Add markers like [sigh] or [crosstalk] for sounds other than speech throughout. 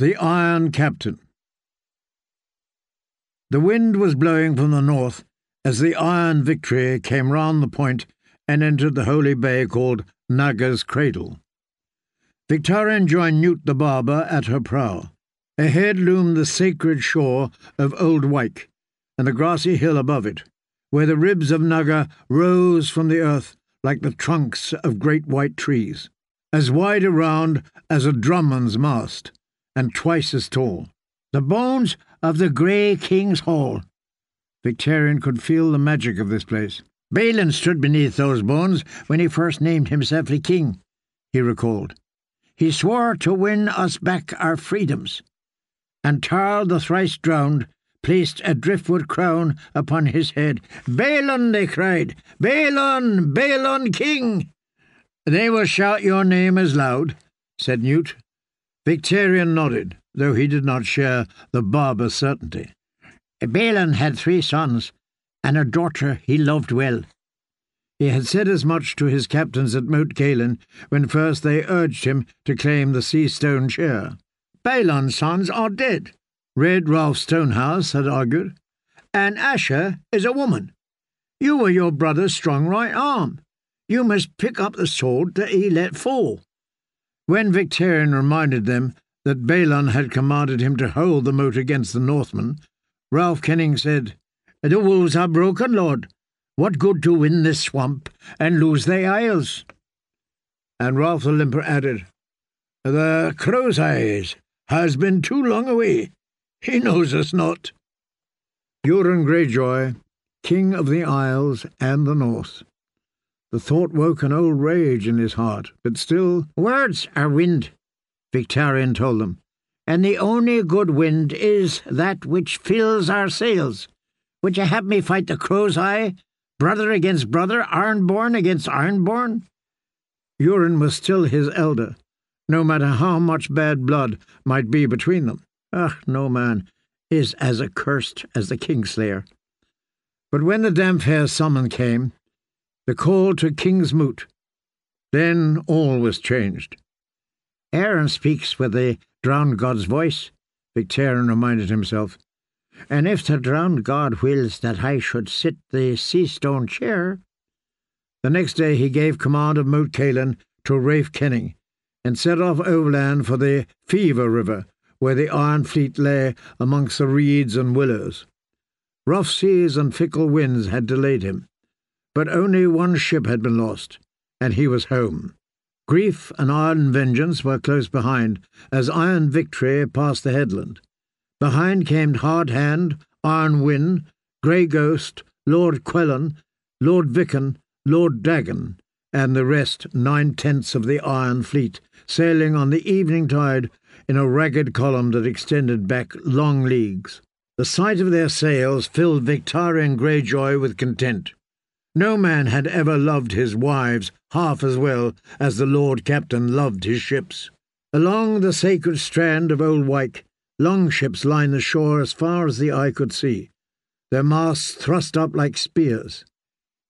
The Iron Captain. The wind was blowing from the north as the Iron Victory came round the point and entered the holy bay called Naga's Cradle. Victarion joined Nute the barber at her prow. Ahead loomed the sacred shore of Old Wyke, and the grassy hill above it, where the ribs of Naga rose from the earth like the trunks of great white trees, as wide around as a dromond's mast and twice as tall. The bones of the Grey King's Hall. Victarion could feel the magic of this place. Balon stood beneath those bones when he first named himself a king, he recalled. He swore to win us back our freedoms. And Tarle the thrice drowned placed a driftwood crown upon his head. Balon, they cried, Balon, Balon King! They will shout your name as loud, said Nute, Victarion nodded, though he did not share the barber's certainty. Balon had three sons, and a daughter he loved well. He had said as much to his captains at Moat Cailin when first they urged him to claim the sea stone chair. Balon's sons are dead, Red Ralph Stonehouse had argued, and Asha is a woman. You were your brother's strong right arm. You must pick up the sword that he let fall. When Victarion reminded them that Balon had commanded him to hold the moat against the Northmen, Ralph Kenning said, The wolves are broken, lord. What good to win this swamp and lose the isles? And Ralph the Limper added, The crow's eyes has been too long away. He knows us not. Euron Greyjoy, King of the Isles and the North. The thought woke an old rage in his heart, but still. Words are wind, Victarion told them, and the only good wind is that which fills our sails. Would you have me fight the crow's eye? Brother against brother, Ironborn against Ironborn? Euron was still his elder, no matter how much bad blood might be between them. Ah, no man is as accursed as the Kingslayer. But when the Damphair's summon came, the call to King's Moot. Then all was changed. Aeron speaks with the drowned god's voice, Victarion reminded himself. And if the drowned god wills that I should sit the sea stone chair. The next day he gave command of Moat Cailin to Rafe Kenning, and set off overland for the Fever River, where the Iron Fleet lay amongst the reeds and willows. Rough seas and fickle winds had delayed him. But only one ship had been lost, and he was home. Grief and Iron Vengeance were close behind, as Iron Victory passed the headland. Behind came Hard Hand, Iron Wing, Grey Ghost, Lord Quellon, Lord Vickon, Lord Dagon, and the rest nine tenths of the Iron Fleet, sailing on the evening tide in a ragged column that extended back long leagues. The sight of their sails filled Victarion Greyjoy with content. No man had ever loved his wives half as well as the Lord Captain loved his ships. Along the sacred strand of Old Wyke, long ships lined the shore as far as the eye could see, their masts thrust up like spears.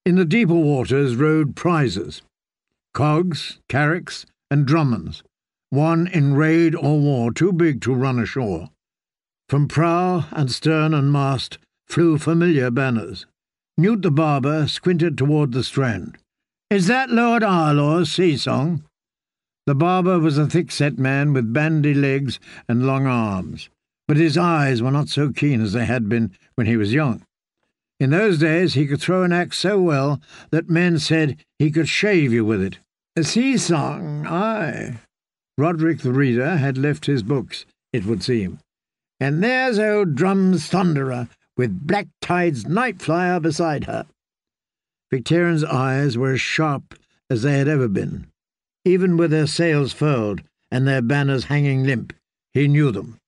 In the deeper waters rode prizes, cogs, carracks, and dromonds, one in raid or war too big to run ashore. From prow and stern and mast flew familiar banners. Nute the barber squinted toward the strand. Is that Lord Harlaw's sea song? The barber was a thick-set man with bandy legs and long arms, but his eyes were not so keen as they had been when he was young. In those days he could throw an axe so well that men said he could shave you with it. A sea song, aye. Roderick the Reader had left his books, it would seem. And there's old Drumm's Thunderer with Black Tide's night flyer beside her. Victarion's eyes were as sharp as they had ever been. Even with their sails furled and their banners hanging limp, he knew them,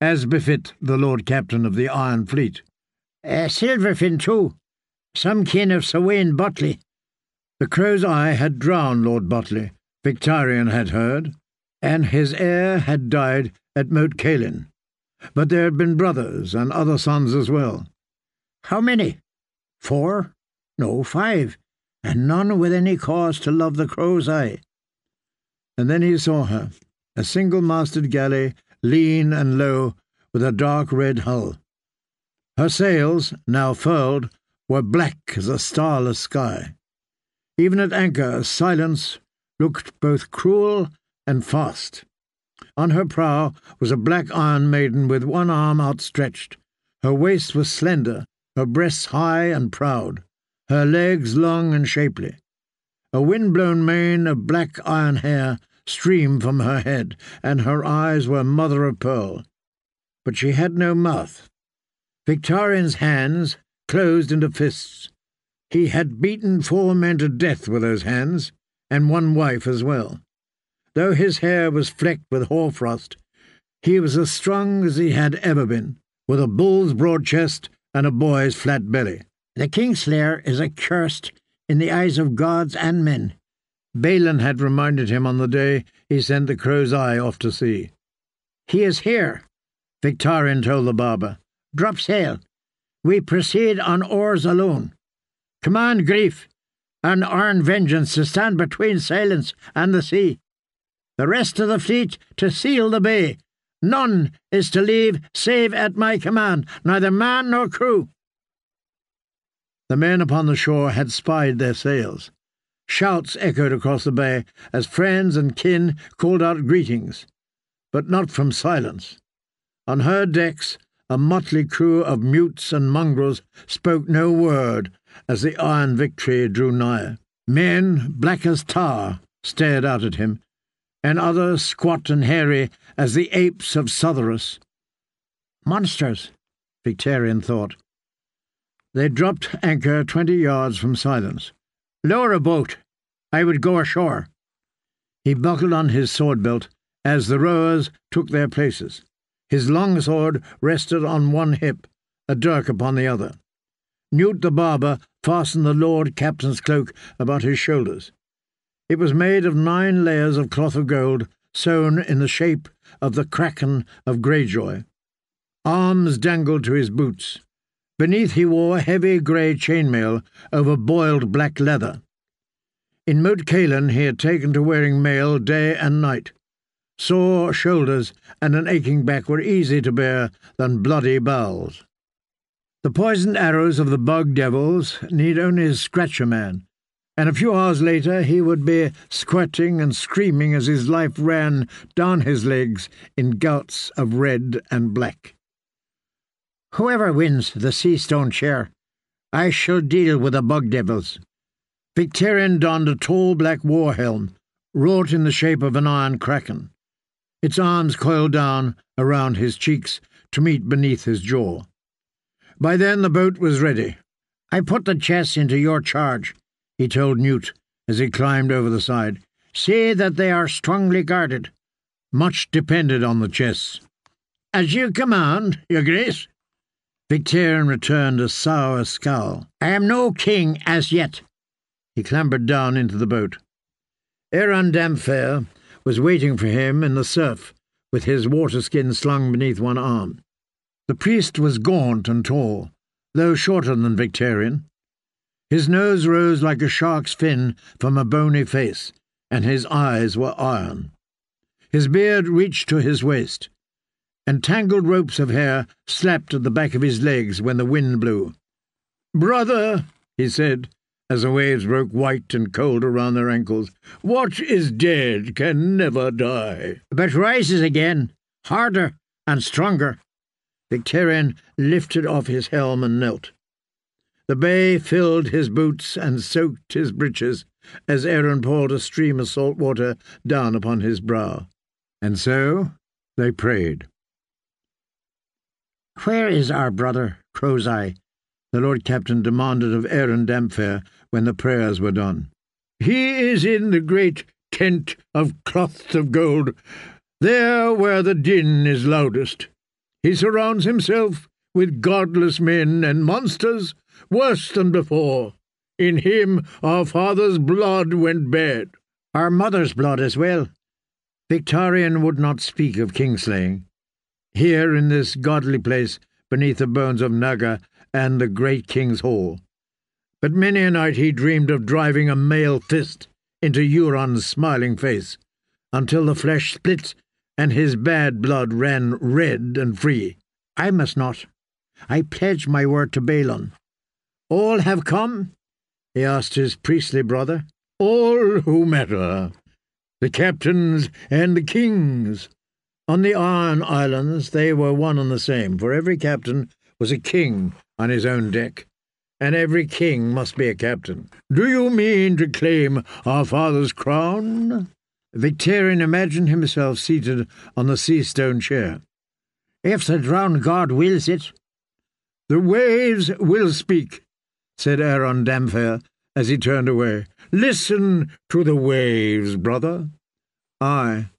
as befit the Lord Captain of the Iron Fleet. Uh, Silverfin, too. Some kin of Sawane Botley. The crow's eye had drowned Lord Botley, Victarion had heard, and his heir had died at Moat Cailin. But there had been brothers and other sons as well. How many? Four? No, five, and none with any cause to love the crow's eye. And then he saw her, a single-masted galley lean and low, with a dark red hull. Her sails, now furled, were black as a starless sky. Even at anchor, silence looked both cruel and fast. On her prow was a black iron maiden with one arm outstretched. Her waist was slender, her breasts high and proud, her legs long and shapely. A wind-blown mane of black iron hair streamed from her head, and her eyes were mother of pearl. But she had no mouth. Victarion's hands closed into fists. He had beaten four men to death with those hands, and one wife as well. Though his hair was flecked with hoarfrost, he was as strong as he had ever been, with a bull's broad chest and a boy's flat belly. The Kingslayer is accursed in the eyes of gods and men. Balon had reminded him on the day he sent the crow's eye off to sea. He is here, Victarion told the barber. Drop sail. We proceed on oars alone. Command Grief and Iron Vengeance to stand between silence and the sea. The rest of the fleet to seal the bay. None is to leave save at my command, neither man nor crew. The men upon the shore had spied their sails. Shouts echoed across the bay as friends and kin called out greetings, but not from silence. On her decks, a motley crew of mutes and mongrels spoke no word as the iron victory drew nigh. Men, black as tar, stared out at him, and others squat and hairy as the apes of Sothoros. Monsters, Victarion thought. They dropped anchor twenty yards from silence. Lower a boat. I would go ashore. He buckled on his sword belt as the rowers took their places. His long sword rested on one hip, a dirk upon the other. Nute the barber fastened the Lord Captain's cloak about his shoulders. It was made of nine layers of cloth of gold, sewn in the shape of the kraken of Greyjoy. Arms dangled to his boots. Beneath he wore heavy grey chainmail over boiled black leather. In Moat Cailin he had taken to wearing mail day and night. Sore shoulders and an aching back were easier to bear than bloody bowels. The poisoned arrows of the bog devils need only scratch a man, and a few hours later he would be squirting and screaming as his life ran down his legs in gouts of red and black. Whoever wins the sea stone chair, I shall deal with the bog devils. Victarion donned a tall black war helm, wrought in the shape of an iron kraken. Its arms coiled down around his cheeks to meet beneath his jaw. By then the boat was ready. I put the chess into your charge, he told Nute as he climbed over the side. See that they are strongly guarded. Much depended on the chests. As you command, Your Grace, Victarion returned a sour scowl. I am no king as yet. He clambered down into the boat. Aeron Damphair was waiting for him in the surf, with his water skin slung beneath one arm. The priest was gaunt and tall, though shorter than Victarion. His nose rose like a shark's fin from a bony face, and his eyes were iron. His beard reached to his waist and tangled ropes of hair slapped at the back of his legs when the wind blew. Brother, he said, as the waves broke white and cold around their ankles, what is dead can never die. But rises again, harder and stronger. Victarion lifted off his helm and knelt. The bay filled his boots and soaked his breeches as Aeron poured a stream of salt water down upon his brow. And so they prayed. Where is our brother, Crow's Eye? the Lord Captain demanded of Aeron Damphair when the prayers were done. He is in the great tent of cloths of gold, there where the din is loudest. He surrounds himself with godless men and monsters worse than before. In him our father's blood went bad. Our mother's blood as well. Victarion would not speak of kingslaying. Here in this godly place, beneath the bones of Naga and the great king's hall. But many a night he dreamed of driving a mail fist into Euron's smiling face, until the flesh split and his bad blood ran red and free. I must not. I pledge my word to Balon. All have come? he asked his priestly brother. All who matter. The captains and the kings. On the Iron Islands they were one and the same, for every captain was a king on his own deck, and every king must be a captain. Do you mean to claim our father's crown? Victarion imagined himself seated on the sea stone chair. If the drowned god wills it. The waves will speak, said Aeron Damphair as he turned away. Listen to the waves, brother. Aye.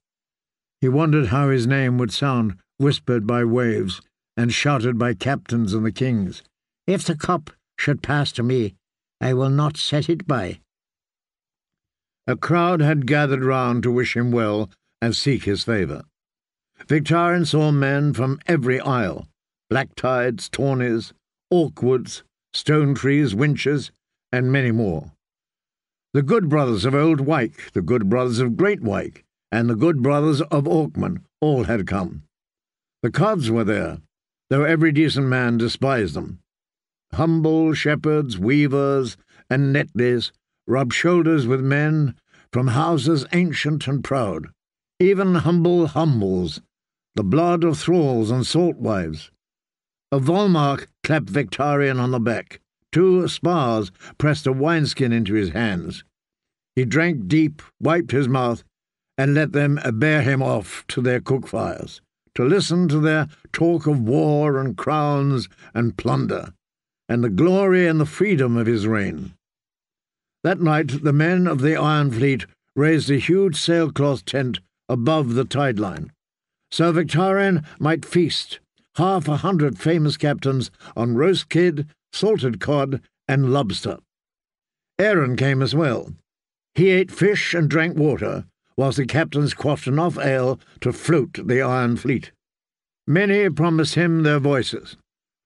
He wondered how his name would sound, whispered by waves, and shouted by captains and the kings. If the cup should pass to me, I will not set it by. A crowd had gathered round to wish him well and seek his favour. Victarion saw men from every isle black tides, Tawneys, Orkwoods, stone trees, Wynches, and many more. The good brothers of Old Wyke, the good brothers of Great Wyke, and the good brothers of Orkmont all had come. The Codds were there, though every decent man despised them. Humble shepherds, weavers, and netleys rub shoulders with men from houses ancient and proud, even humble humbles, the blood of thralls and salt wives. Of Volmark clapped Victarion on the back. Two Sparrs pressed a wineskin into his hands. He drank deep, wiped his mouth, and let them bear him off to their cook fires, to listen to their talk of war and crowns and plunder, and the glory and the freedom of his reign. That night the men of the Iron Fleet raised a huge sailcloth tent above the tide line, so Victarion might feast, half a hundred famous captains, on roast kid, salted cod, and lobster. Aeron came as well. He ate fish and drank water, whilst the captains quaffed enough ale to float the Iron Fleet. Many promised him their voices.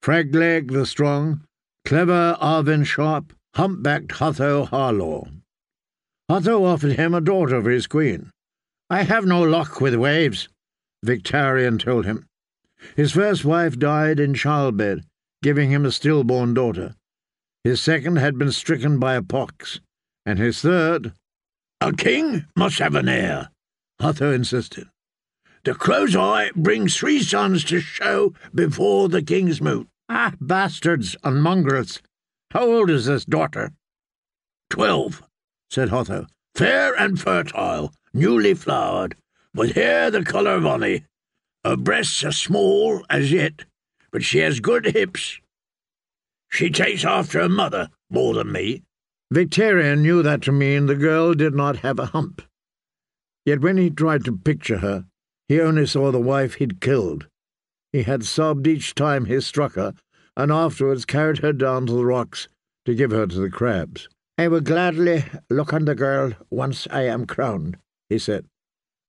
Fralegg the Strong, clever Alvyn Sharp, humpbacked Hotho Harlaw. Hotho offered him a daughter for his queen. I have no luck with waves, Victarion told him. His first wife died in childbed, giving him a stillborn daughter. His second had been stricken by a pox, and his third. A king must have an heir, Hotho insisted. The crow's eye brings three sons to show before the king's moot. Ah, bastards and mongrels, how old is this daughter? Twelve, said Hotho. Fair and fertile, newly flowered, with hair the colour of honey. Her breasts are small as yet, but she has good hips. She takes after her mother more than me. Victarion knew that to mean the girl did not have a hump. Yet when he tried to picture her, he only saw the wife he'd killed. He had sobbed each time he struck her, and afterwards carried her down to the rocks to give her to the crabs. I will gladly look on the girl once I am crowned, he said.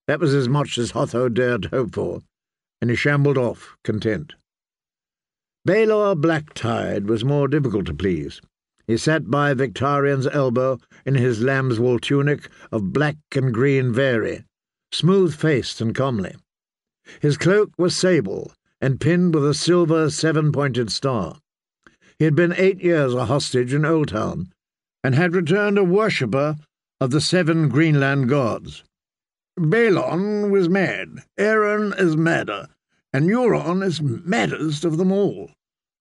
That was as much as Hotho dared hope for, and he shambled off, content. Baelor Blacktyde was more difficult to please. He sat by Victarion's elbow in his lamb's wool tunic of black and green vary, smooth-faced and comely. His cloak was sable, and pinned with a silver seven-pointed star. He had been eight years a hostage in Oldtown, and had returned a worshipper of the seven Greenland gods. Balon was mad, Aeron is madder, and is maddest of them all,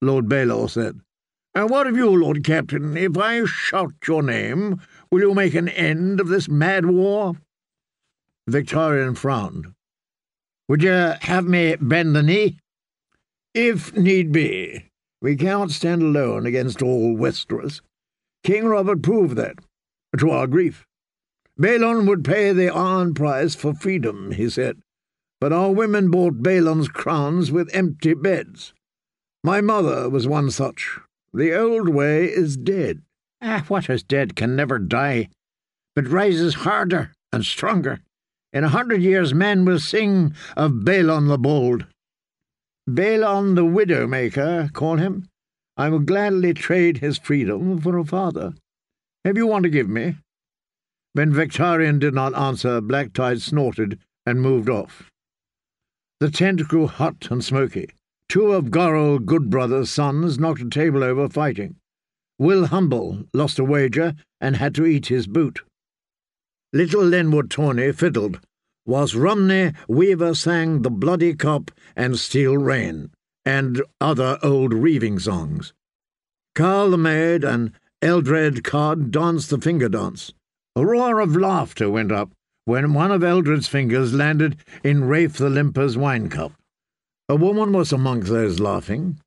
Lord Baelor said. And what of you, Lord Captain? If I shout your name, will you make an end of this mad war? Victarion frowned. Would you have me bend the knee? If need be. We cannot stand alone against all Westeros. King Robert proved that, to our grief. Balon would pay the iron price for freedom, he said, but our women bought Balon's crowns with empty beds. My mother was one such. The old way is dead. Ah, what is dead can never die, but rises harder and stronger. In a hundred years men will sing of Balon the Bold. Balon the Widowmaker, call him. I will gladly trade his freedom for a father. Have you one to give me? When Victarion did not answer, Black Blacktyde snorted and moved off. The tent grew hot and smoky. Two of Gorold Goodbrother's sons knocked a table over fighting. Will Humble lost a wager and had to eat his boot. Little Lenwood Tawney fiddled, whilst Romney Weaver sang The Bloody Cup and Steel Rain, and other old reeving songs. Qarl the Maid and Eldred Codd danced the finger dance. A roar of laughter went up when one of Eldred's fingers landed in Rafe the Limper's wine cup. A woman was amongst those laughing.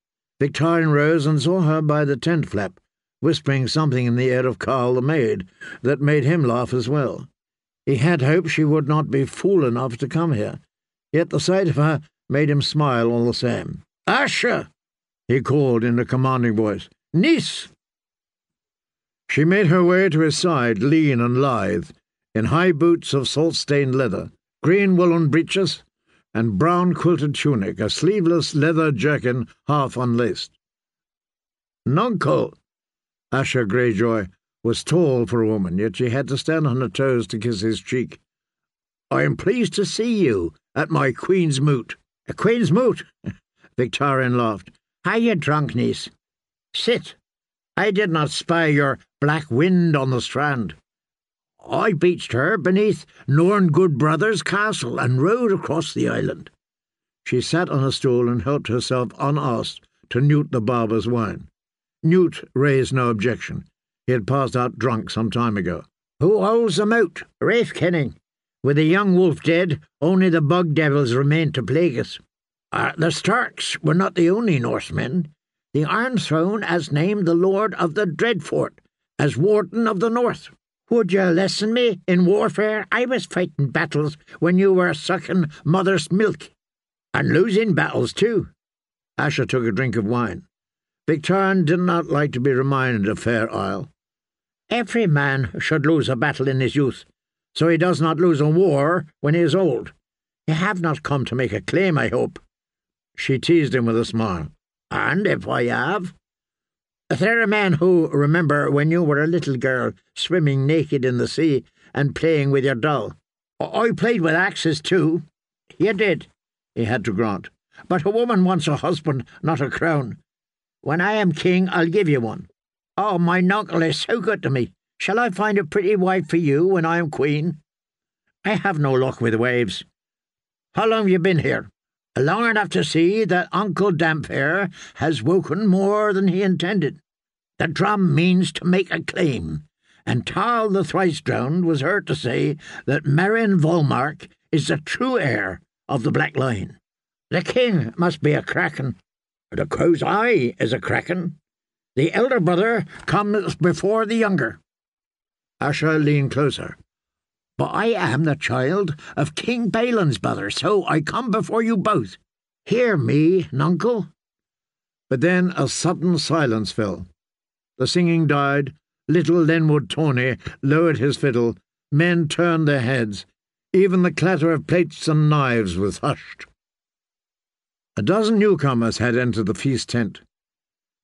Victarion rose and saw her by the tent flap, whispering something in the ear of Qarl the maid that made him laugh as well. He had hoped she would not be fool enough to come here, yet the sight of her made him smile all the same. Asha! he called in a commanding voice. Niece! She made her way to his side, lean and lithe, in high boots of salt-stained leather, green woolen breeches, and brown quilted tunic, a sleeveless leather jerkin half unlaced. Nuncle! Asha Greyjoy was tall for a woman, yet she had to stand on her toes to kiss his cheek. I am pleased to see you at my Queen's Moot. A Queen's Moot? [laughs] Victarion laughed. You drunk, niece? Sit. I did not spy your black wind on the strand. I beached her beneath Norne Goodbrother's castle and rowed across the island. She sat on a stool and helped herself unasked to Nute the barber's wine. Newt raised no objection. He had passed out drunk some time ago. Who holds the moat? Rafe Kenning. With the young wolf dead, only the bog devils remain to plague us. Uh, the Starks were not the only Northmen. The Iron Throne has named the Lord of the Dreadfort as Warden of the North. Would you lesson me in warfare? I was fighting battles when you were sucking mother's milk. And losing battles, too. Asha took a drink of wine. Victarion did not like to be reminded of Fair Isle. Every man should lose a battle in his youth, so he does not lose a war when he is old. You have not come to make a claim, I hope. She teased him with a smile. And if I have, there are men who remember when you were a little girl swimming naked in the sea and playing with your doll. I played with axes too. You did, he had to grant. But a woman wants a husband, not a crown. When I am king, I'll give you one. Oh, my uncle is so good to me. Shall I find a pretty wife for you when I am queen? I have no luck with waves. How long have you been here? Long enough to see that Uncle Damphair has woken more than he intended. The Drumm means to make a claim, and Tarle the thrice drowned was heard to say that Maron Volmark is the true heir of the Black Line. The king must be a kraken. The crow's eye is a kraken. The elder brother comes before the younger. Asha leaned closer. But I am the child of King Balon's brother, so I come before you both. Hear me, nuncle. But then a sudden silence fell. The singing died. Little Lenwood Tawney lowered his fiddle. Men turned their heads. Even the clatter of plates and knives was hushed. A dozen newcomers had entered the feast tent.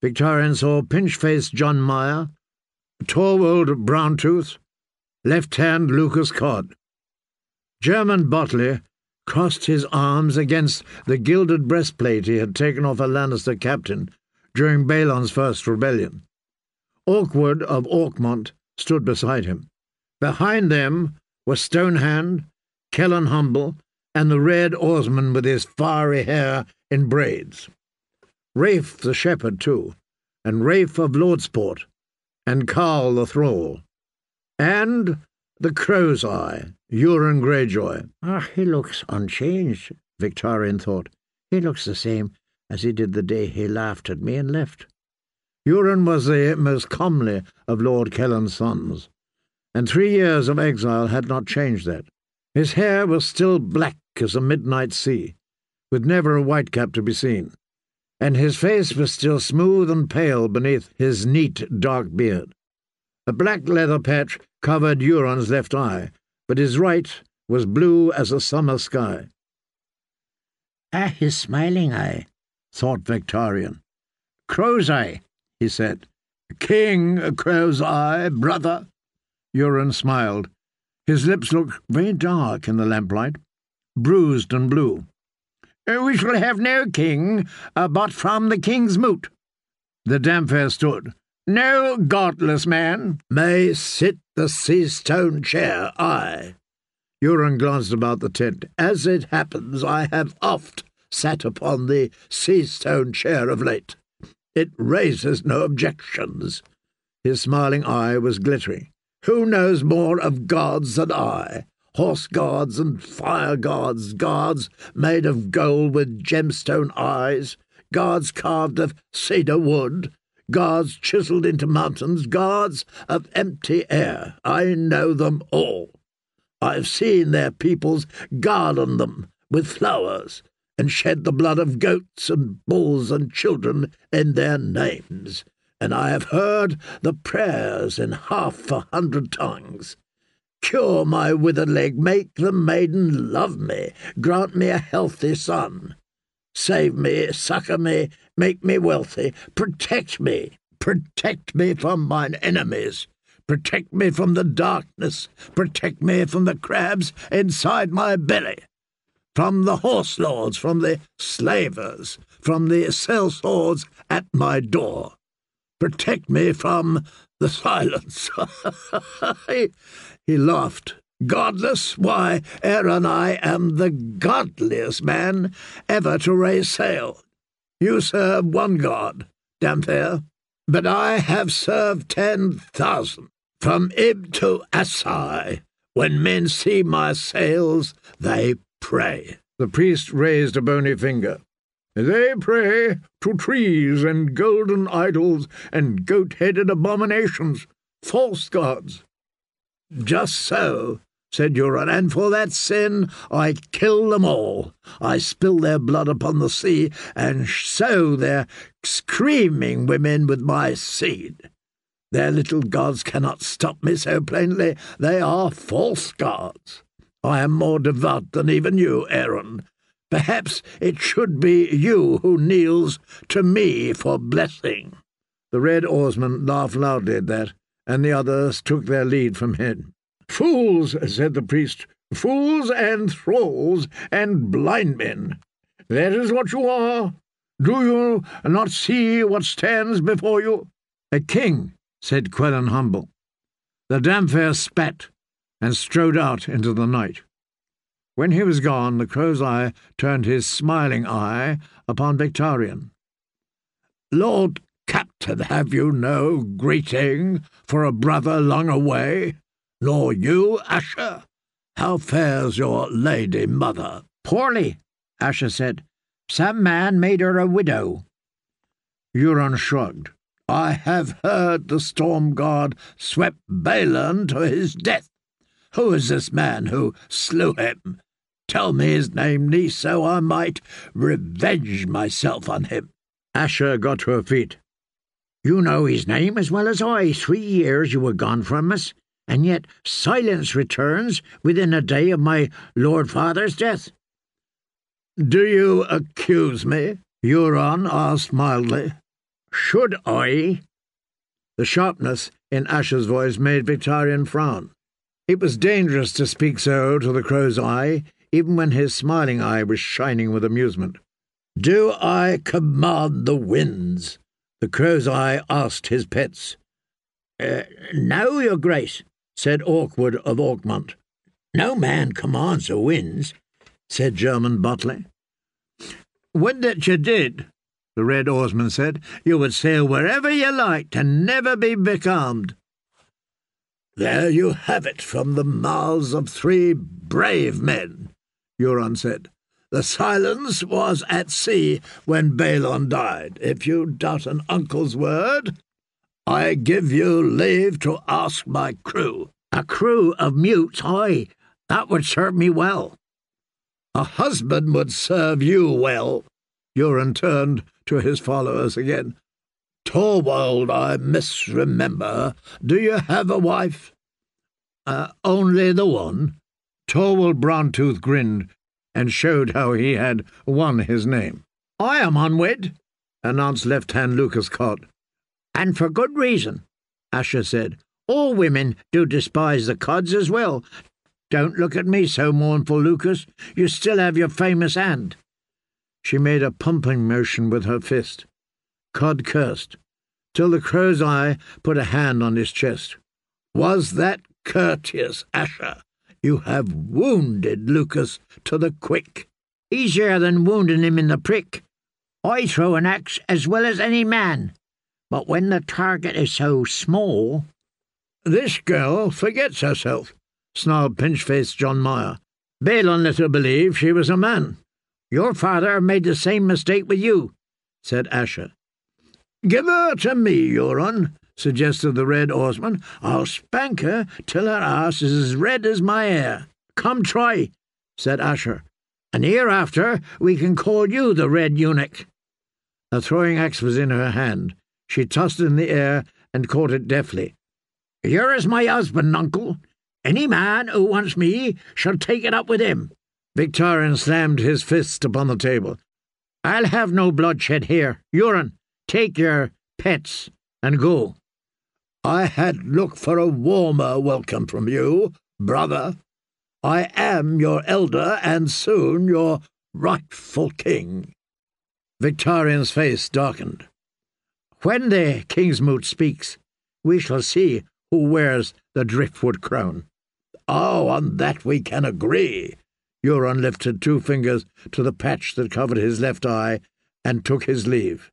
Victarion saw pinch-faced Jon Myre, tall old Browntooth, left hand Lucas Codd. Germund Botley crossed his arms against the gilded breastplate he had taken off a Lannister captain during Balon's first rebellion. Orkwood of Orkmont stood beside him. Behind them were Stonehand, Quellon Humble, and the red oarsman with his fiery hair in braids. Rafe the shepherd, too, and Rafe of Lordsport, and Qarl the thrall. And the crow's eye, Euron Greyjoy. Ah, he looks unchanged, Victarion thought. He looks the same as he did the day he laughed at me and left. Euron was the most comely of Lord Quellon's sons, and three years of exile had not changed that. His hair was still black as a midnight sea, with never a whitecap to be seen, and his face was still smooth and pale beneath his neat dark beard. A black leather patch covered Euron's left eye, but his right was blue as a summer sky. Ah, his smiling eye, thought Victarion. Crow's eye, he said. King Crow's eye, brother. Euron smiled. His lips looked very dark in the lamplight, bruised and blue. We shall have no king uh, but from the king's moot. The Damphair stood. No godless man may sit the sea stone chair, I. Euron glanced about the tent. As it happens, I have oft sat upon the sea stone chair of late. It raises no objections. His smiling eye was glittering. Who knows more of gods than I? Horse gods and fire gods, gods made of gold with gemstone eyes, gods carved of cedar wood, gods chiselled into mountains, gods of empty air. I know them all. I've seen their peoples garland them with flowers, and shed the blood of goats and bulls and children in their names, and I have heard the prayers in half a hundred tongues. Cure my withered leg, make the maiden love me, grant me a healthy son. Save me, succour me, make me wealthy, protect me, protect me from mine enemies, protect me from the darkness, protect me from the crabs inside my belly, from the horse lords, from the slavers, from the cell swords at my door. Protect me from the silence. he, [laughs] he laughed Godless? Why, Aeron, I am the godliest man ever to raise sail. You serve one god, Damphair, but I have served ten thousand, from Ib to Asshai. When men see my sails, they pray. The priest raised a bony finger. They pray to trees and golden idols and goat-headed abominations, false gods. Just so, said Euron, and for that sin I kill them all. I spill their blood upon the sea, and sow their screaming women with my seed. Their little gods cannot stop me so plainly. They are false gods. I am more devout than even you, Aeron. Perhaps it should be you who kneels to me for blessing. The red oarsman laughed loudly at that, and the others took their lead from him. Fools, said the priest, fools and thralls and blind men. That is what you are. Do you not see what stands before you? A king, said Quellon humble. The Damphair spat and strode out into the night. When he was gone, the crow's eye turned his smiling eye upon Victarion. Lord Captain, have you no greeting for a brother long away? Nor you, Asha? How fares your lady mother? Poorly, Asha said. Some man made her a widow. Euron shrugged. I have heard the storm god swept Balon to his death. Who is this man who slew him? Tell me his name, niece, so I might revenge myself on him. Asha got to her feet. You know his name as well as I. Three years you were gone from us and yet silence returns within a day of my lord father's death. Do you accuse me? Euron asked mildly. Should I? The sharpness in Asha's voice made Victarion frown. It was dangerous to speak so to the crow's eye, even when his smiling eye was shining with amusement. Do I command the winds? The crow's eye asked his pets. Uh, no, your grace, said Orkwood of Orkmont. No man commands the winds, said Germund Botley. Would that you did, the red oarsman said. You would sail wherever you liked and never be becalmed. There you have it from the mouths of three brave men, Euron said. The silence was at sea when Balon died. If you doubt an uncle's word, I give you leave to ask my crew. A crew of mutes, aye, that would serve me well. A husband would serve you well. Euron turned to his followers again. Torwold, I misremember. Do you have a wife? Uh, only the one. Torwold Browntooth grinned and showed how he had won his name. I am unwed, announced Left Hand Lucas Codd. And for good reason, Asha said. All women do despise the Codds as well. Don't look at me so mournful, Lucas. You still have your famous hand. She made a pumping motion with her fist. Codd cursed, till the crow's eye put a hand on his chest. Was that courteous, Asha? You have wounded Lucas to the quick. Easier than wounding him in the prick. I throw an axe as well as any man, but when the target is so small. This girl forgets herself, snarled pinch faced Jon Myre. Balon let her believe she was a man. Your father made the same mistake with you, said Asha. Give her to me, Euron, suggested the Red oarsman. I'll spank her till her ass is as red as my hair. Come try, said Asha, and hereafter we can call you the Red Eunuch. A throwing axe was in her hand. She tossed it in the air and caught it deftly. You're as my husband, uncle. Any man who wants me shall take it up with him. Victarion slammed his fist upon the table. I'll have no bloodshed here. Euron, take your pets and go. I had looked for a warmer welcome from you, brother. I am your elder and soon your rightful king. Victarion's face darkened. When the king's Kingsmoot speaks, we shall see who wears the driftwood crown. Oh, on that we can agree. Euron lifted two fingers to the patch that covered his left eye and took his leave.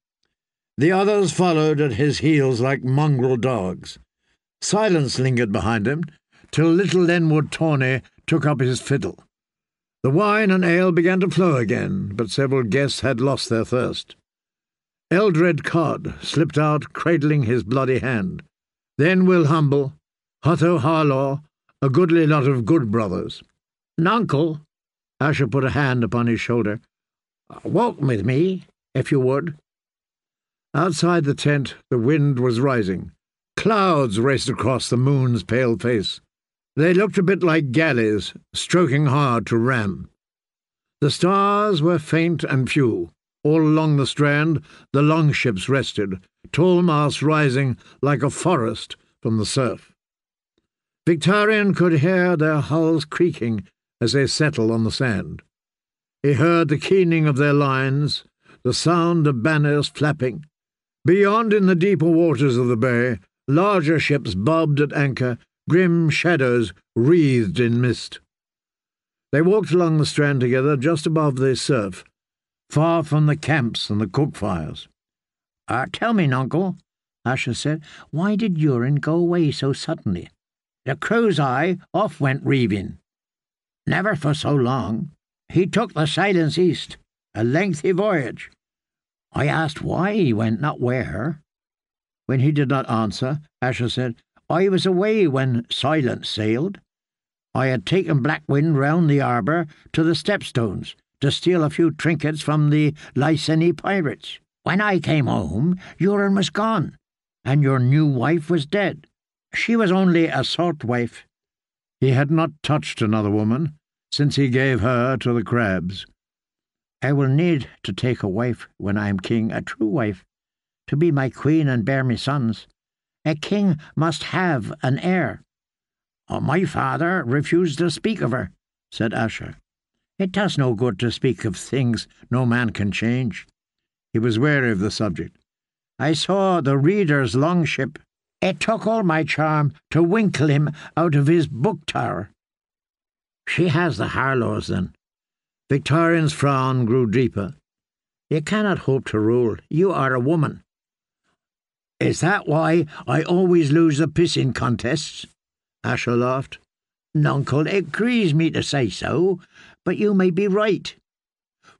The others followed at his heels like mongrel dogs. Silence lingered behind him, till little Lenwood Tawney took up his fiddle. The wine and ale began to flow again, but several guests had lost their thirst. Eldred Codd slipped out, cradling his bloody hand. Then Will Humble, Hotho Harlaw, a goodly lot of good brothers. Nuncle, Asha put a hand upon his shoulder. Walk with me, if you would. Outside the tent, the wind was rising. Clouds raced across the moon's pale face. They looked a bit like galleys, stroking hard to ram. The stars were faint and few. All along the strand, the longships rested, tall masts rising like a forest from the surf. Victarion could hear their hulls creaking as they settled on the sand. He heard the keening of their lines, the sound of banners flapping. Beyond, in the deeper waters of the bay, larger ships bobbed at anchor, grim shadows wreathed in mist. They walked along the strand together just above the surf, far from the camps and the cook fires. Uh, tell me, Nuncle, Asha said, why did Euron go away so suddenly? The crow's eye off went Reevin. Never for so long. He took the Silence East, a lengthy voyage. I asked why he went, not where. When he did not answer, Asha said, I was away when Silence sailed. I had taken Blackwind round the arbour to the Stepstones to steal a few trinkets from the Lyseni pirates. When I came home, Euron was gone, and your new wife was dead. She was only a salt wife. He had not touched another woman since he gave her to the crabs. I will need to take a wife when I am king, a true wife, to be my queen and bear me sons. A king must have an heir. Oh, my father refused to speak of her, said Asha. It does no good to speak of things no man can change. He was wary of the subject. I saw the reader's longship. It took all my charm to winkle him out of his book tower. She has the Harlaws, then. Victarion's frown grew deeper. You cannot hope to rule. You are a woman. Is that why I always lose the pissing contests? Asha laughed. Nuncle, it grieves me to say so, but you may be right.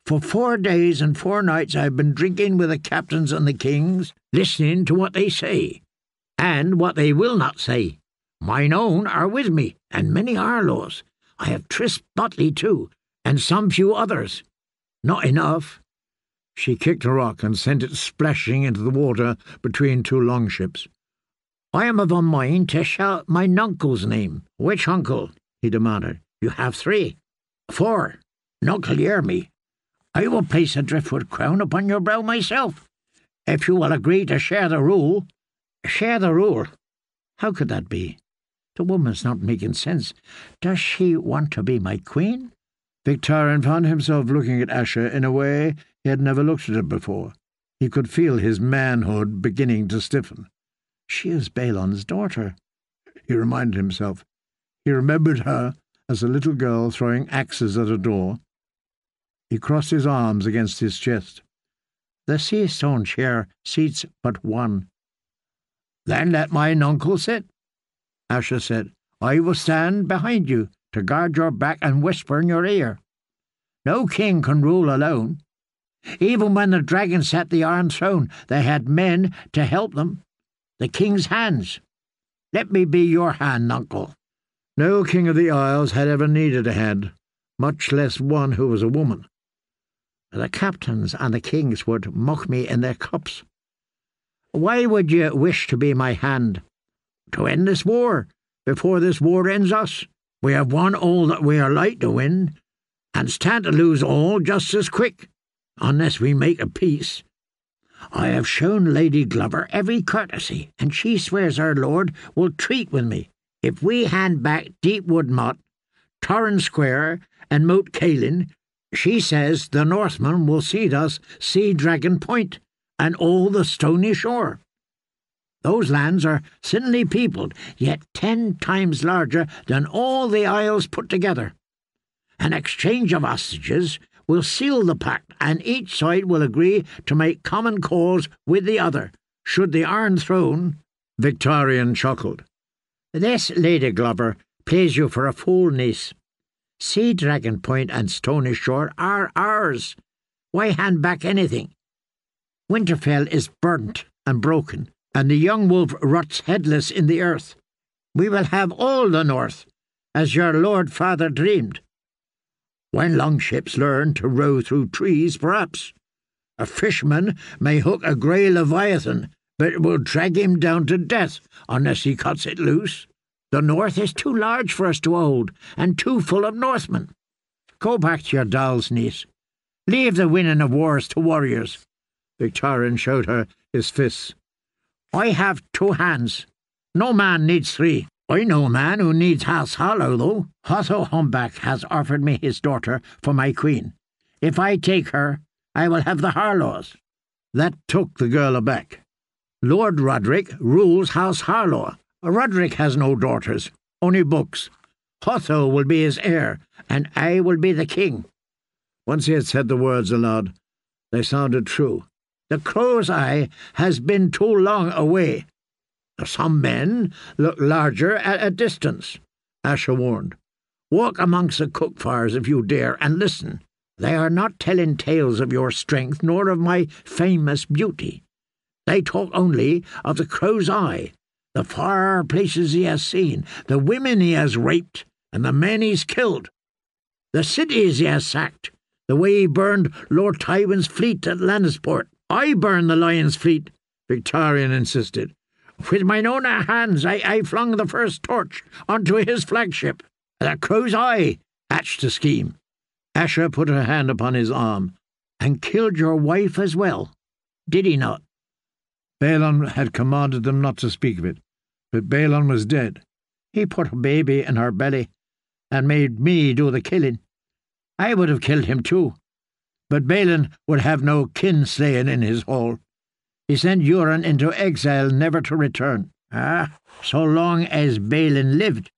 For four days and four nights I've been drinking with the captains and the kings, listening to what they say, and what they will not say. Mine own are with me, and many Harlaws. I have Tris Botley too, and some few others. Not enough. She kicked a rock and sent it splashing into the water between two longships. I am of a mind to shout my nuncle's name. Which uncle? he demanded. You have three. Four. Nuncle, hear me. I will place a driftwood crown upon your brow myself, if you will agree to share the rule. Share the rule? How could that be? The woman's not making sense. Does she want to be my queen? Victarion found himself looking at Asha in a way He had never looked at her before. He could feel his manhood beginning to stiffen. She is Balon's daughter, he reminded himself. He remembered her as a little girl throwing axes at a door. He crossed his arms against his chest. The sea stone chair seats but one. Then let mine uncle sit, Asha said. I will stand behind you to guard your back and whisper in your ear. No king can rule alone. Even when the dragon sat the Iron Throne, they had men to help them. The king's hands. Let me be your hand, uncle. No king of the Isles had ever needed a hand, much less one who was a woman. The captains and the kings would mock me in their cups. Why would you wish to be my hand? To end this war, before this war ends us. We have won all that we are like to win, and stand to lose all just as quick, unless we make a peace. I have shown Lady Glover every courtesy, and she swears our lord will treat with me if we hand back Deepwood Motte, Torrhen Square, and Moat Cailin. She says the Northmen will cede us Sea Dragon Point and all the stony shore. Those lands are thinly peopled, yet ten times larger than all the isles put together. An exchange of hostages will seal the pact, and each side will agree to make common cause with the other, should the Iron Throne. Victarion chuckled. This, Lady Glover, plays you for a fool, niece. Sea Dragon Point and Stony Shore are ours. Why hand back anything? Winterfell is burnt and broken, and the young wolf rots headless in the earth. We will have all the north, as your lord father dreamed. When longships learn to row through trees, perhaps. A fisherman may hook a grey leviathan, but it will drag him down to death unless he cuts it loose. The north is too large for us to hold, and too full of Northmen. Go back to your dolls, niece. Leave the winning of wars to warriors. Victarion showed her his fists. I have two hands. No man needs three. I know a man who needs House Harlaw, though. Hotho Humpback has offered me his daughter for my queen. If I take her, I will have the Harlaws. That took the girl aback. Lord Roderick rules House Harlaw. Roderick has no daughters, only books. Hotho will be his heir, and I will be the king. Once he had said the words aloud, they sounded true. The crow's eye has been too long away. Some men look larger at a distance, Asha warned. Walk amongst the cook fires if you dare, and listen. They are not telling tales of your strength nor of my famous beauty. They talk only of the crow's eye, the far places he has seen, the women he has raped, and the men he's killed, the cities he has sacked, the way he burned Lord Tywin's fleet at Lannisport. I burned the Lion's fleet, Victarion insisted. With mine own hands I, I flung the first torch onto his flagship. The crow's eye hatched a scheme. Asha put her hand upon his arm. And killed your wife as well, did he not? Balon had commanded them not to speak of it, but Balon was dead. He put a baby in her belly, and made me do the killing. I would have killed him too, but Balon would have no kin slaying in his hall. He sent Euron into exile never to return. Ah, so long as Balon lived.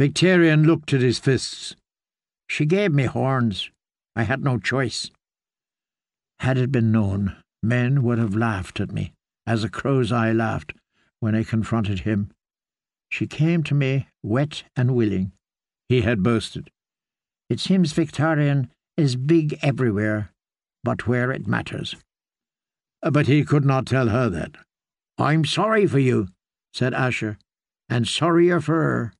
Victarion looked at his fists. She gave me horns. I had no choice. Had it been known, men would have laughed at me, as a crow's eye laughed when I confronted him. She came to me wet and willing. He had boasted. It seems Victarion is big everywhere, but where it matters. Uh, but he could not tell her that. I'm sorry for you, said Asha, and sorrier for her.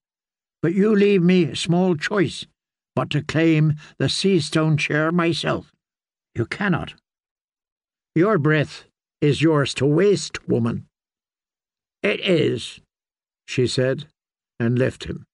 But you leave me small choice but to claim the sea stone chair myself. You cannot. Your breath is yours to waste, woman. It is, she said, and left him.